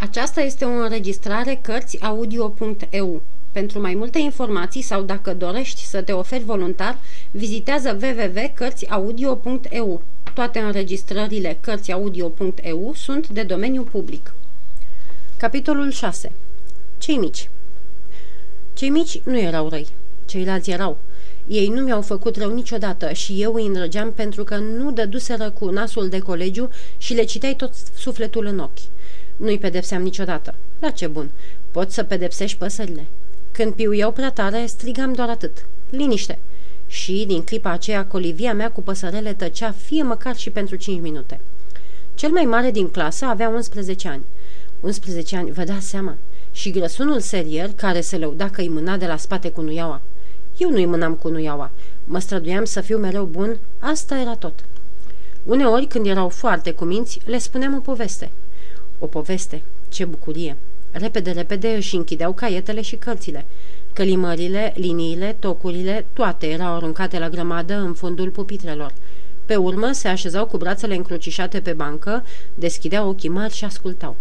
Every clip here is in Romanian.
Aceasta este o înregistrare Cărțiaudio.eu. Pentru mai multe informații sau dacă dorești să te oferi voluntar, vizitează www.cărțiaudio.eu. Toate înregistrările Cărțiaudio.eu sunt de domeniu public. Capitolul 6. Cei mici Cei mici nu erau răi, ceilalți erau. Ei nu mi-au făcut rău niciodată și eu îi îndrăgeam pentru că nu dăduseră cu nasul de colegiu și le citeai tot sufletul în ochi. Nu-i pedepseam niciodată. La ce bun! Poți să pedepsești păsările. Când piuiau prea tare, strigam doar atât. Liniște! Și, din clipa aceea, colivia mea cu păsărele tăcea fie măcar și pentru 5 minute. Cel mai mare din clasă avea 11 ani. 11 ani, vă dați seama? Și grăsunul serier, care se lăuda că îi mâna de la spate cu nuiaua. Eu nu-i mânam cu nuiaua. Mă străduiam să fiu mereu bun, asta era tot. Uneori, când erau foarte cuminți, le spuneam o poveste. O poveste. Ce bucurie! Repede, repede își închideau caietele și cărțile. Călimările, liniile, tocurile, toate erau aruncate la grămadă în fundul pupitrelor. Pe urmă se așezau cu brațele încrucișate pe bancă, deschideau ochii mari și ascultau.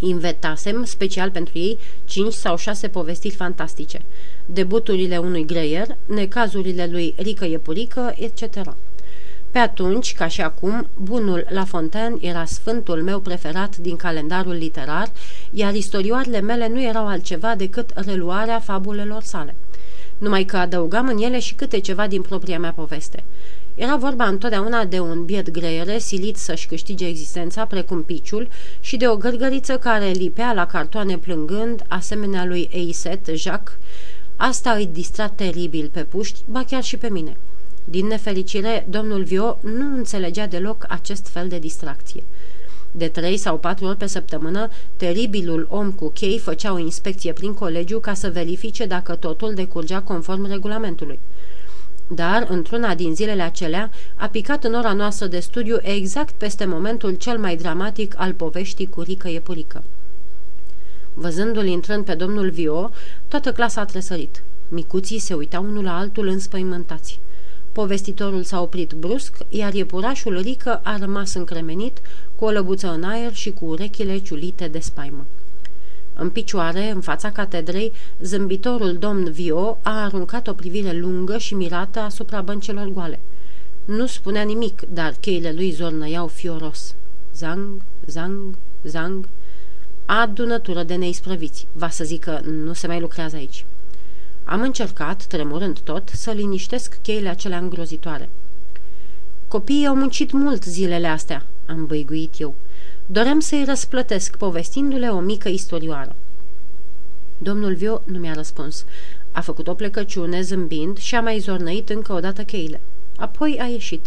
Invetasem, special pentru ei, cinci sau șase povestiri fantastice. Debuturile unui greier, necazurile lui Rică Iepurică, etc. Pe atunci, ca și acum, bunul La Fontaine era sfântul meu preferat din calendarul literar, iar istorioarele mele nu erau altceva decât reluarea fabulelor sale. Numai că adăugam în ele și câte ceva din propria mea poveste. Era vorba întotdeauna de un biet greiere silit să-și câștige existența precum piciul și de o gărgăriță care lipea la cartoane plângând, asemenea lui Eiset Jacques. Asta îi distra teribil pe puști, ba chiar și pe mine. Din nefericire, domnul Vio nu înțelegea deloc acest fel de distracție. De trei sau patru ori pe săptămână, teribilul om cu chei făcea o inspecție prin colegiu ca să verifice dacă totul decurgea conform regulamentului. Dar, într-una din zilele acelea, a picat în ora noastră de studiu exact peste momentul cel mai dramatic al poveștii cu Rică Iepurică. Văzându-l intrând pe domnul Vio, toată clasa a tresărit. Micuții se uitau unul la altul înspăimântați. Povestitorul s-a oprit brusc, iar iepurașul Rică a rămas încremenit, cu o lăbuță în aer și cu urechile ciulite de spaimă. În picioare, în fața catedrei, zâmbitorul domn Vio a aruncat o privire lungă și mirată asupra băncelor goale. Nu spunea nimic, dar cheile lui zornăiau fioros. Zang, zang, zang. Adunătură de neisprăviți. Va să zică, nu se mai lucrează aici. Am încercat, tremurând tot, să liniștesc cheile acelea îngrozitoare. Copiii au muncit mult zilele astea, am băiguit eu. Doream să-i răsplătesc, povestindu-le o mică istorioară. Domnul Vio nu mi-a răspuns. A făcut o plecăciune zâmbind și a mai zornăit încă o dată cheile. Apoi a ieșit.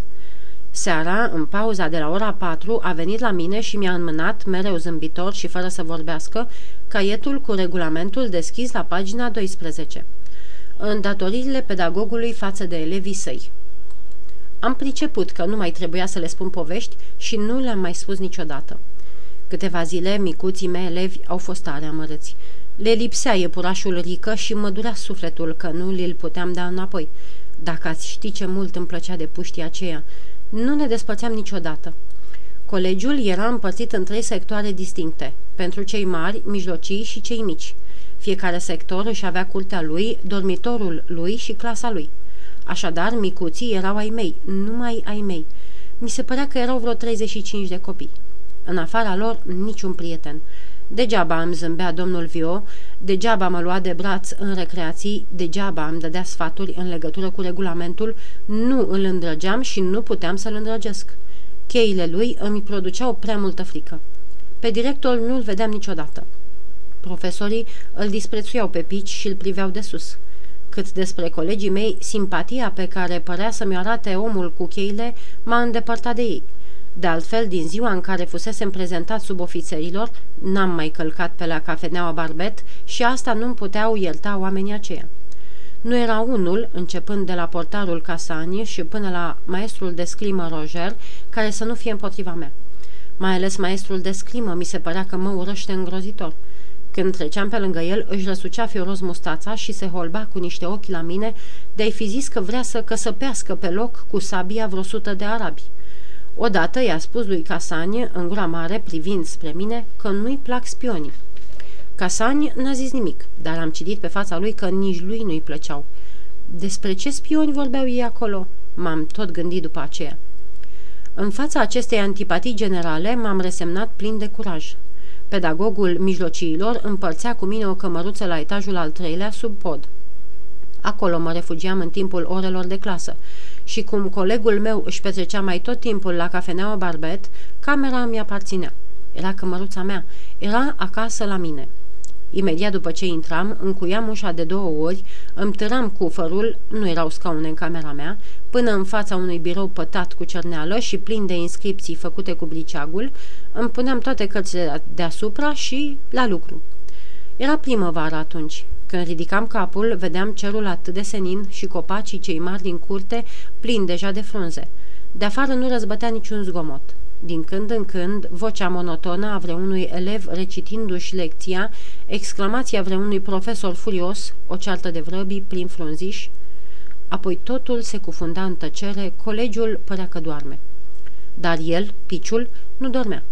Seara, în pauza de la ora 4, a venit la mine și mi-a înmânat, mereu zâmbitor și fără să vorbească, caietul cu regulamentul deschis la pagina 12 îndatoririle pedagogului față de elevii săi. Am priceput că nu mai trebuia să le spun povești și nu le-am mai spus niciodată. Câteva zile, micuții mei elevi au fost tare amărâți. Le lipsea iepurașul rică și mă durea sufletul că nu li-l puteam da înapoi. Dacă ați ști ce mult îmi plăcea de puștii aceea, nu ne despărțeam niciodată. Colegiul era împărțit în trei sectoare distincte, pentru cei mari, mijlocii și cei mici. Fiecare sector își avea curtea lui, dormitorul lui și clasa lui. Așadar, micuții erau ai mei, numai ai mei. Mi se părea că erau vreo 35 de copii. În afara lor, niciun prieten. Degeaba îmi zâmbea domnul Vio, degeaba mă lua de braț în recreații, degeaba îmi dădea sfaturi în legătură cu regulamentul, nu îl îndrăgeam și nu puteam să-l îndrăgesc. Cheile lui îmi produceau prea multă frică. Pe director nu-l vedeam niciodată. Profesorii îl disprețuiau pe pici și îl priveau de sus. Cât despre colegii mei, simpatia pe care părea să-mi arate omul cu cheile m-a îndepărtat de ei. De altfel, din ziua în care fusesem prezentat sub ofițerilor, n-am mai călcat pe la cafeneaua Barbet și asta nu-mi puteau ierta oamenii aceia. Nu era unul, începând de la portarul Casani și până la maestrul de scrimă Roger, care să nu fie împotriva mea. Mai ales maestrul de scrimă mi se părea că mă urăște îngrozitor – când treceam pe lângă el, își răsucea fioros mustața și se holba cu niște ochi la mine de-ai fi zis că vrea să căsăpească pe loc cu sabia vreo sută de arabi. Odată i-a spus lui Casani, în gura mare, privind spre mine, că nu-i plac spionii. Casani n-a zis nimic, dar am citit pe fața lui că nici lui nu-i plăceau. Despre ce spioni vorbeau ei acolo? M-am tot gândit după aceea. În fața acestei antipatii generale m-am resemnat plin de curaj. Pedagogul mijlociilor împărțea cu mine o cămăruță la etajul al treilea sub pod. Acolo mă refugiam în timpul orelor de clasă și cum colegul meu își petrecea mai tot timpul la cafeneaua Barbet, camera mi aparținea. Era cămăruța mea, era acasă la mine. Imediat după ce intram, încuiam ușa de două ori, îmi târam cufărul, nu erau scaune în camera mea, până în fața unui birou pătat cu cerneală și plin de inscripții făcute cu briceagul, îmi puneam toate cărțile deasupra și la lucru. Era primăvară atunci. Când ridicam capul, vedeam cerul atât de senin și copacii cei mari din curte plini deja de frunze. De afară nu răzbătea niciun zgomot. Din când în când, vocea monotonă a vreunui elev recitindu-și lecția, exclamația vreunui profesor furios, o ceartă de vrăbii plin frunziși, apoi totul se cufunda în tăcere, colegiul părea că doarme. Dar el, piciul, nu dormea.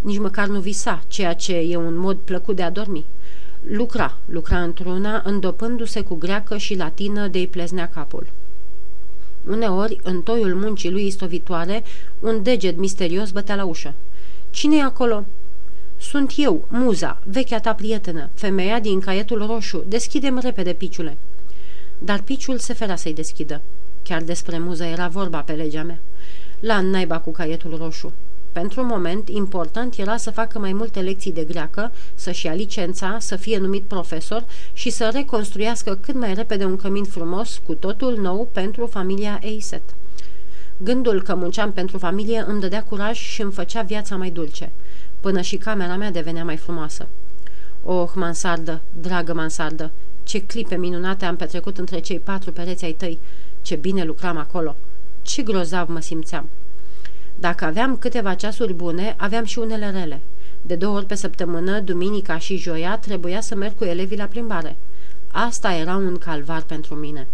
Nici măcar nu visa, ceea ce e un mod plăcut de a dormi. Lucra, lucra într-una, îndopându-se cu greacă și latină de-i pleznea capul. Uneori, în toiul muncii lui istovitoare, un deget misterios bătea la ușă. cine e acolo?" Sunt eu, Muza, vechea ta prietenă, femeia din caietul roșu. Deschidem repede, piciule." Dar piciul se ferea să-i deschidă. Chiar despre Muza era vorba pe legea mea. La naiba cu caietul roșu. Pentru un moment, important era să facă mai multe lecții de greacă, să-și ia licența, să fie numit profesor și să reconstruiască cât mai repede un cămin frumos, cu totul nou, pentru familia Eiset. Gândul că munceam pentru familie îmi dădea curaj și îmi făcea viața mai dulce. Până și camera mea devenea mai frumoasă. Oh, mansardă, dragă mansardă, ce clipe minunate am petrecut între cei patru pereți ai tăi, ce bine lucram acolo, ce grozav mă simțeam. Dacă aveam câteva ceasuri bune, aveam și unele rele. De două ori pe săptămână, duminica și joia, trebuia să merg cu elevii la plimbare. Asta era un calvar pentru mine.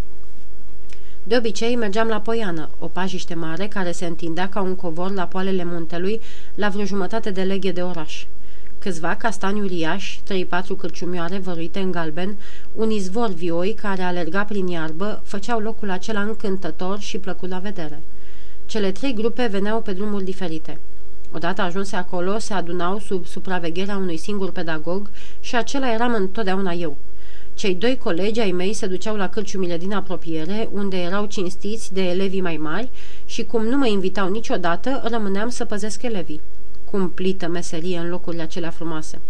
De obicei, mergeam la Poiană, o pajiște mare care se întindea ca un covor la poalele muntelui, la vreo jumătate de leghe de oraș. Câțiva castani uriași, trei-patru cârciumioare văruite în galben, un izvor vioi care alerga prin iarbă, făceau locul acela încântător și plăcut la vedere. Cele trei grupe veneau pe drumuri diferite. Odată ajunse acolo, se adunau sub supravegherea unui singur pedagog și acela eram întotdeauna eu. Cei doi colegi ai mei se duceau la cârciumile din apropiere, unde erau cinstiți de elevii mai mari și cum nu mă invitau niciodată, rămâneam să păzesc elevii. Cumplită meserie în locurile acelea frumoase.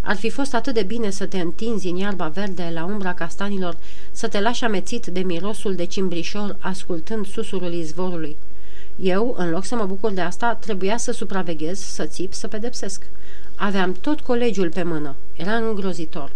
Ar fi fost atât de bine să te întinzi în iarba verde la umbra castanilor, să te lași amețit de mirosul de cimbrișor ascultând susurul izvorului. Eu, în loc să mă bucur de asta, trebuia să supraveghez, să țip, să pedepsesc. Aveam tot colegiul pe mână. Era îngrozitor.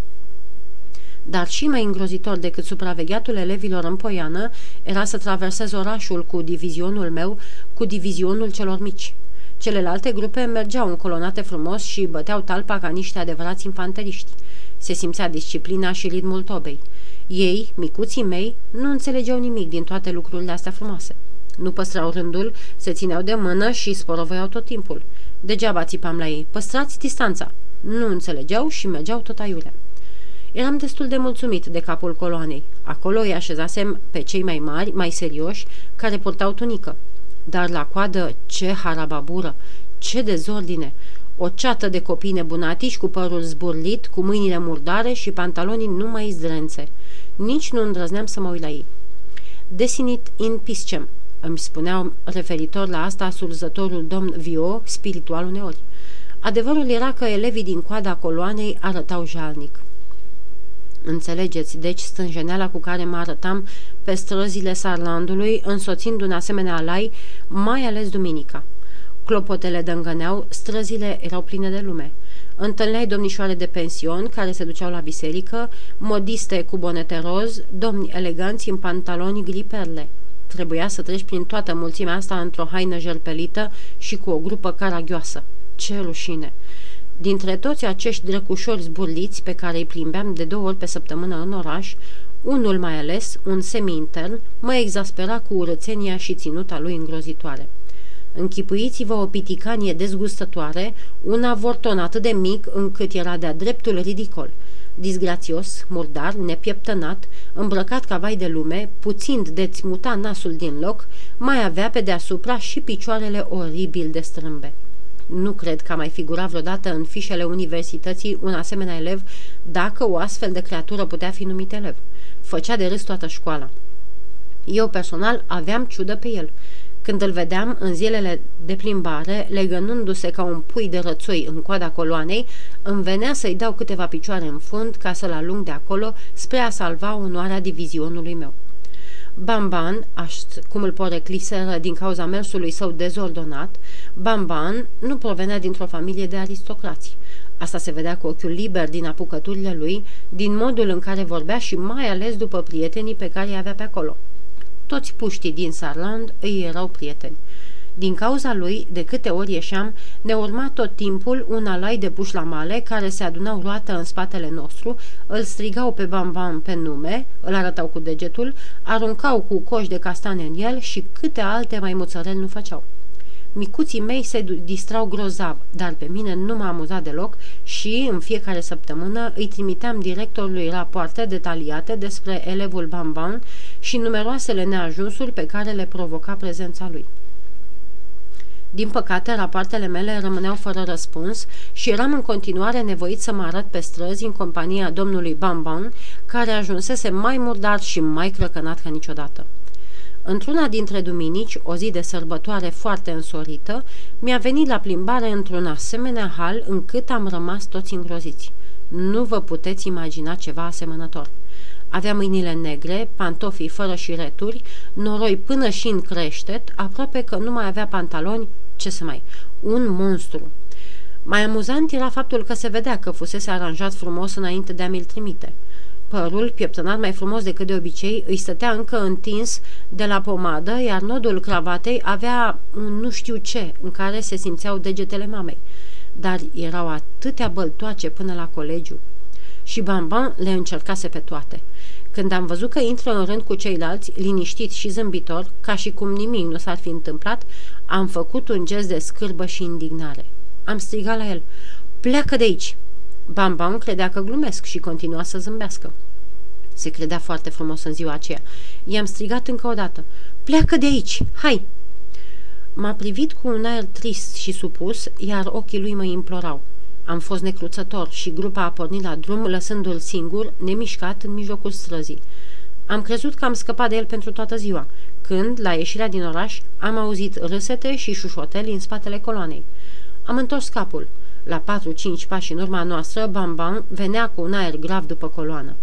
Dar și mai îngrozitor decât supravegheatul elevilor în poiană era să traversez orașul cu divizionul meu, cu divizionul celor mici. Celelalte grupe mergeau încolonate frumos și băteau talpa ca niște adevărați infanteriști. Se simțea disciplina și ritmul tobei. Ei, micuții mei, nu înțelegeau nimic din toate lucrurile astea frumoase. Nu păstrau rândul, se țineau de mână și sporovăiau tot timpul. Degeaba țipam la ei, păstrați distanța. Nu înțelegeau și mergeau tot aiurea. Eram destul de mulțumit de capul coloanei. Acolo îi așezasem pe cei mai mari, mai serioși, care purtau tunică. Dar la coadă, ce harababură, ce dezordine! O ceată de copii nebunatici cu părul zburlit, cu mâinile murdare și pantalonii numai zdrențe. Nici nu îndrăzneam să mă uit la ei. Desinit in piscem, îmi spuneau referitor la asta surzătorul domn Vio, spiritual uneori. Adevărul era că elevii din coada coloanei arătau jalnic. Înțelegeți, deci, stânjeneala cu care mă arătam pe străzile Sarlandului, însoțind un asemenea alai, mai ales duminica. Clopotele dângăneau, străzile erau pline de lume. Întâlneai domnișoare de pension care se duceau la biserică, modiste cu bonete roz, domni eleganți în pantaloni gri perle. Trebuia să treci prin toată mulțimea asta într-o haină jerpelită și cu o grupă caragioasă. Ce rușine! Dintre toți acești drăcușori zburliți pe care îi plimbeam de două ori pe săptămână în oraș, unul mai ales, un semi-intern, mă exaspera cu urățenia și ținuta lui îngrozitoare. Închipuiți-vă o piticanie dezgustătoare, un avorton atât de mic încât era de-a dreptul ridicol. Disgrațios, murdar, nepieptănat, îmbrăcat ca vai de lume, puțin de-ți muta nasul din loc, mai avea pe deasupra și picioarele oribil de strâmbe. Nu cred că a mai figurat vreodată în fișele universității un asemenea elev dacă o astfel de creatură putea fi numit elev. Făcea de râs toată școala. Eu personal aveam ciudă pe el. Când îl vedeam în zilele de plimbare, legănându-se ca un pui de rățoi în coada coloanei, îmi venea să-i dau câteva picioare în fund ca să-l alung de acolo spre a salva onoarea divizionului meu. Bamban, cum îl porecliseră din cauza mersului său dezordonat, Bamban nu provenea dintr-o familie de aristocrați. Asta se vedea cu ochiul liber din apucăturile lui, din modul în care vorbea și mai ales după prietenii pe care îi avea pe acolo. Toți puștii din Sarland îi erau prieteni. Din cauza lui, de câte ori ieșeam, ne urma tot timpul un alai de puși la male care se adunau roată în spatele nostru, îl strigau pe bambam pe nume, îl arătau cu degetul, aruncau cu coși de castane în el și câte alte mai muțăreli nu făceau. Micuții mei se distrau grozav, dar pe mine nu m-a amuzat deloc și, în fiecare săptămână, îi trimiteam directorului rapoarte detaliate despre elevul Bamban și numeroasele neajunsuri pe care le provoca prezența lui. Din păcate, rapoartele mele rămâneau fără răspuns și eram în continuare nevoit să mă arăt pe străzi în compania domnului Bamban, care ajunsese mai murdar și mai crăcănat ca niciodată. Într-una dintre duminici, o zi de sărbătoare foarte însorită, mi-a venit la plimbare într-un asemenea hal încât am rămas toți îngroziți. Nu vă puteți imagina ceva asemănător. Avea mâinile negre, pantofii fără șireturi, noroi până și în creștet, aproape că nu mai avea pantaloni, ce să mai, un monstru. Mai amuzant era faptul că se vedea că fusese aranjat frumos înainte de a mi-l trimite. Părul, pieptănat mai frumos decât de obicei, îi stătea încă întins de la pomadă, iar nodul cravatei avea un nu știu ce în care se simțeau degetele mamei. Dar erau atâtea băltoace până la colegiu. Și Bamban le încercase pe toate. Când am văzut că intră în rând cu ceilalți, liniștit și zâmbitor, ca și cum nimic nu s-ar fi întâmplat, am făcut un gest de scârbă și indignare. Am strigat la el, pleacă de aici! Bam credea că glumesc și continua să zâmbească. Se credea foarte frumos în ziua aceea. I-am strigat încă o dată. Pleacă de aici! Hai! M-a privit cu un aer trist și supus, iar ochii lui mă implorau. Am fost necruțător și grupa a pornit la drum, lăsându-l singur, nemișcat, în mijlocul străzii. Am crezut că am scăpat de el pentru toată ziua, când, la ieșirea din oraș, am auzit râsete și șușoteli în spatele coloanei. Am întors capul. La patru-cinci pași în urma noastră, Bam venea cu un aer grav după coloană.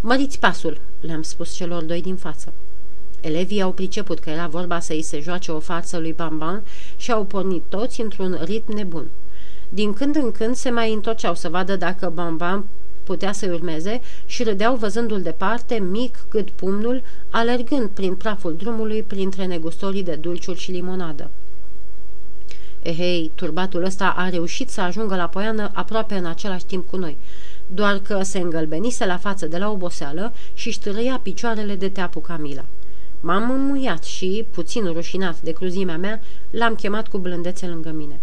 Măriți pasul, le-am spus celor doi din față. Elevii au priceput că era vorba să îi se joace o farsă lui Bamban și au pornit toți într-un ritm nebun. Din când în când se mai întorceau să vadă dacă Bamban putea să urmeze și râdeau văzându-l departe, mic cât pumnul, alergând prin praful drumului printre negustorii de dulciuri și limonadă. Ehei, turbatul ăsta a reușit să ajungă la poiană aproape în același timp cu noi, doar că se îngălbenise la față de la oboseală și ștârâia picioarele de teapu Camila. M-am înmuiat și, puțin rușinat de cruzimea mea, l-am chemat cu blândețe lângă mine.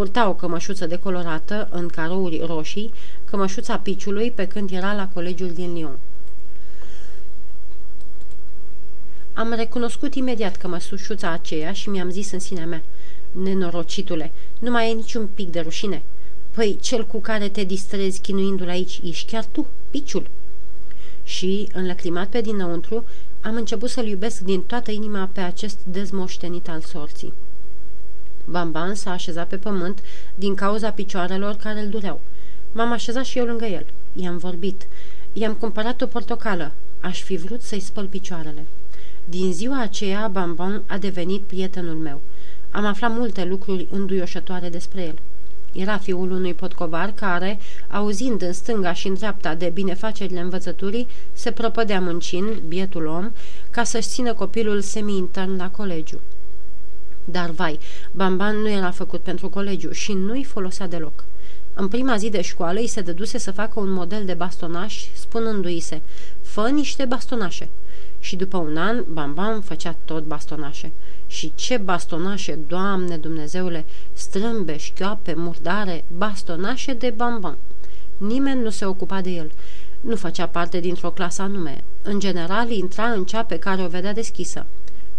Purta o cămășuță decolorată în carouri roșii, cămășuța piciului pe când era la colegiul din Lyon. Am recunoscut imediat cămășuța aceea și mi-am zis în sinea mea, nenorocitule, nu mai ai niciun pic de rușine. Păi, cel cu care te distrezi chinuindu-l aici, ești chiar tu, piciul. Și, înlăcrimat pe dinăuntru, am început să-l iubesc din toată inima pe acest dezmoștenit al sorții. Bamban s-a așezat pe pământ din cauza picioarelor care îl dureau. M-am așezat și eu lângă el. I-am vorbit. I-am cumpărat o portocală. Aș fi vrut să-i spăl picioarele. Din ziua aceea, Bamban a devenit prietenul meu. Am aflat multe lucruri înduioșătoare despre el. Era fiul unui potcovar care, auzind în stânga și în dreapta de binefacerile învățăturii, se propădea muncind, bietul om, ca să-și țină copilul semi-intern la colegiu. Dar, vai, Bamban nu era făcut pentru colegiu și nu-i folosea deloc. În prima zi de școală îi se dăduse să facă un model de bastonaș, spunându-i se fă niște bastonașe. Și după un an, Bambam făcea tot bastonașe. Și ce bastonașe, Doamne Dumnezeule, strâmbe, șchioape, murdare, bastonașe de Bambam. Nimeni nu se ocupa de el. Nu făcea parte dintr-o clasă anume. În general, intra în cea pe care o vedea deschisă.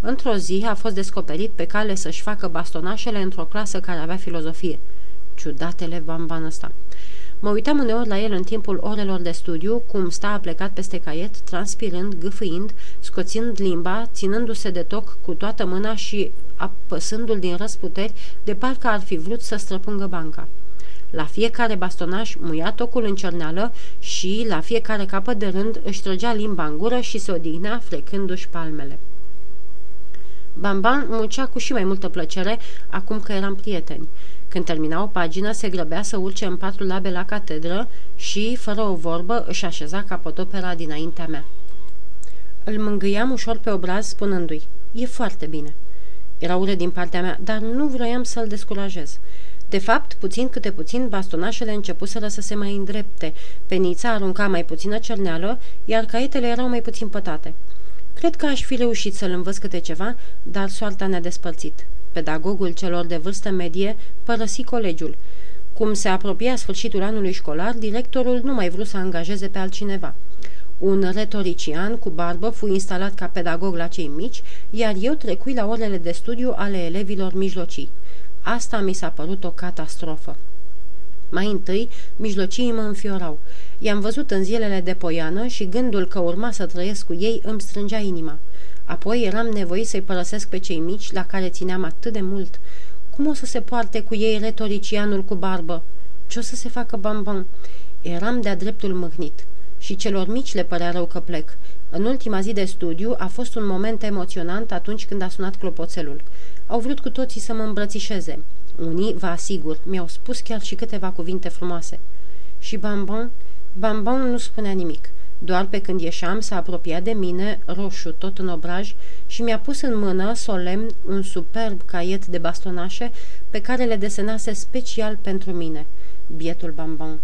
Într-o zi a fost descoperit pe cale să-și facă bastonașele într-o clasă care avea filozofie. Ciudatele bamban ăsta. Mă uitam uneori la el în timpul orelor de studiu, cum sta plecat peste caiet, transpirând, gâfâind, scoțind limba, ținându-se de toc cu toată mâna și apăsându-l din răsputeri, de parcă ar fi vrut să străpungă banca. La fiecare bastonaș muia tocul în cerneală și, la fiecare capăt de rând, își trăgea limba în gură și se odihnea frecându-și palmele. Bamban muncea cu și mai multă plăcere acum că eram prieteni. Când termina o pagină, se grăbea să urce în patru labe la catedră și, fără o vorbă, își așeza capotopera dinaintea mea. Îl mângâiam ușor pe obraz, spunându-i, e foarte bine. Era ură din partea mea, dar nu vroiam să-l descurajez. De fapt, puțin câte puțin, bastonașele începuseră să se mai îndrepte, penița arunca mai puțină cerneală, iar caietele erau mai puțin pătate. Cred că aș fi reușit să-l învăț câte ceva, dar soarta ne-a despărțit. Pedagogul celor de vârstă medie părăsi colegiul. Cum se apropia sfârșitul anului școlar, directorul nu mai vrut să angajeze pe altcineva. Un retorician cu barbă fu instalat ca pedagog la cei mici, iar eu trecui la orele de studiu ale elevilor mijlocii. Asta mi s-a părut o catastrofă. Mai întâi, mijlocii mă înfiorau. I-am văzut în zilele de poiană și gândul că urma să trăiesc cu ei îmi strângea inima. Apoi eram nevoit să-i părăsesc pe cei mici, la care țineam atât de mult. Cum o să se poarte cu ei retoricianul cu barbă? Ce o să se facă bambam? Eram de-a dreptul mâhnit. Și celor mici le părea rău că plec. În ultima zi de studiu a fost un moment emoționant atunci când a sunat clopoțelul. Au vrut cu toții să mă îmbrățișeze. Unii, vă asigur, mi-au spus chiar și câteva cuvinte frumoase. Și Bambam? Bambam nu spunea nimic. Doar pe când ieșeam s-a apropiat de mine, roșu, tot în obraj, și mi-a pus în mână, solemn, un superb caiet de bastonașe pe care le desenase special pentru mine. Bietul Bambam.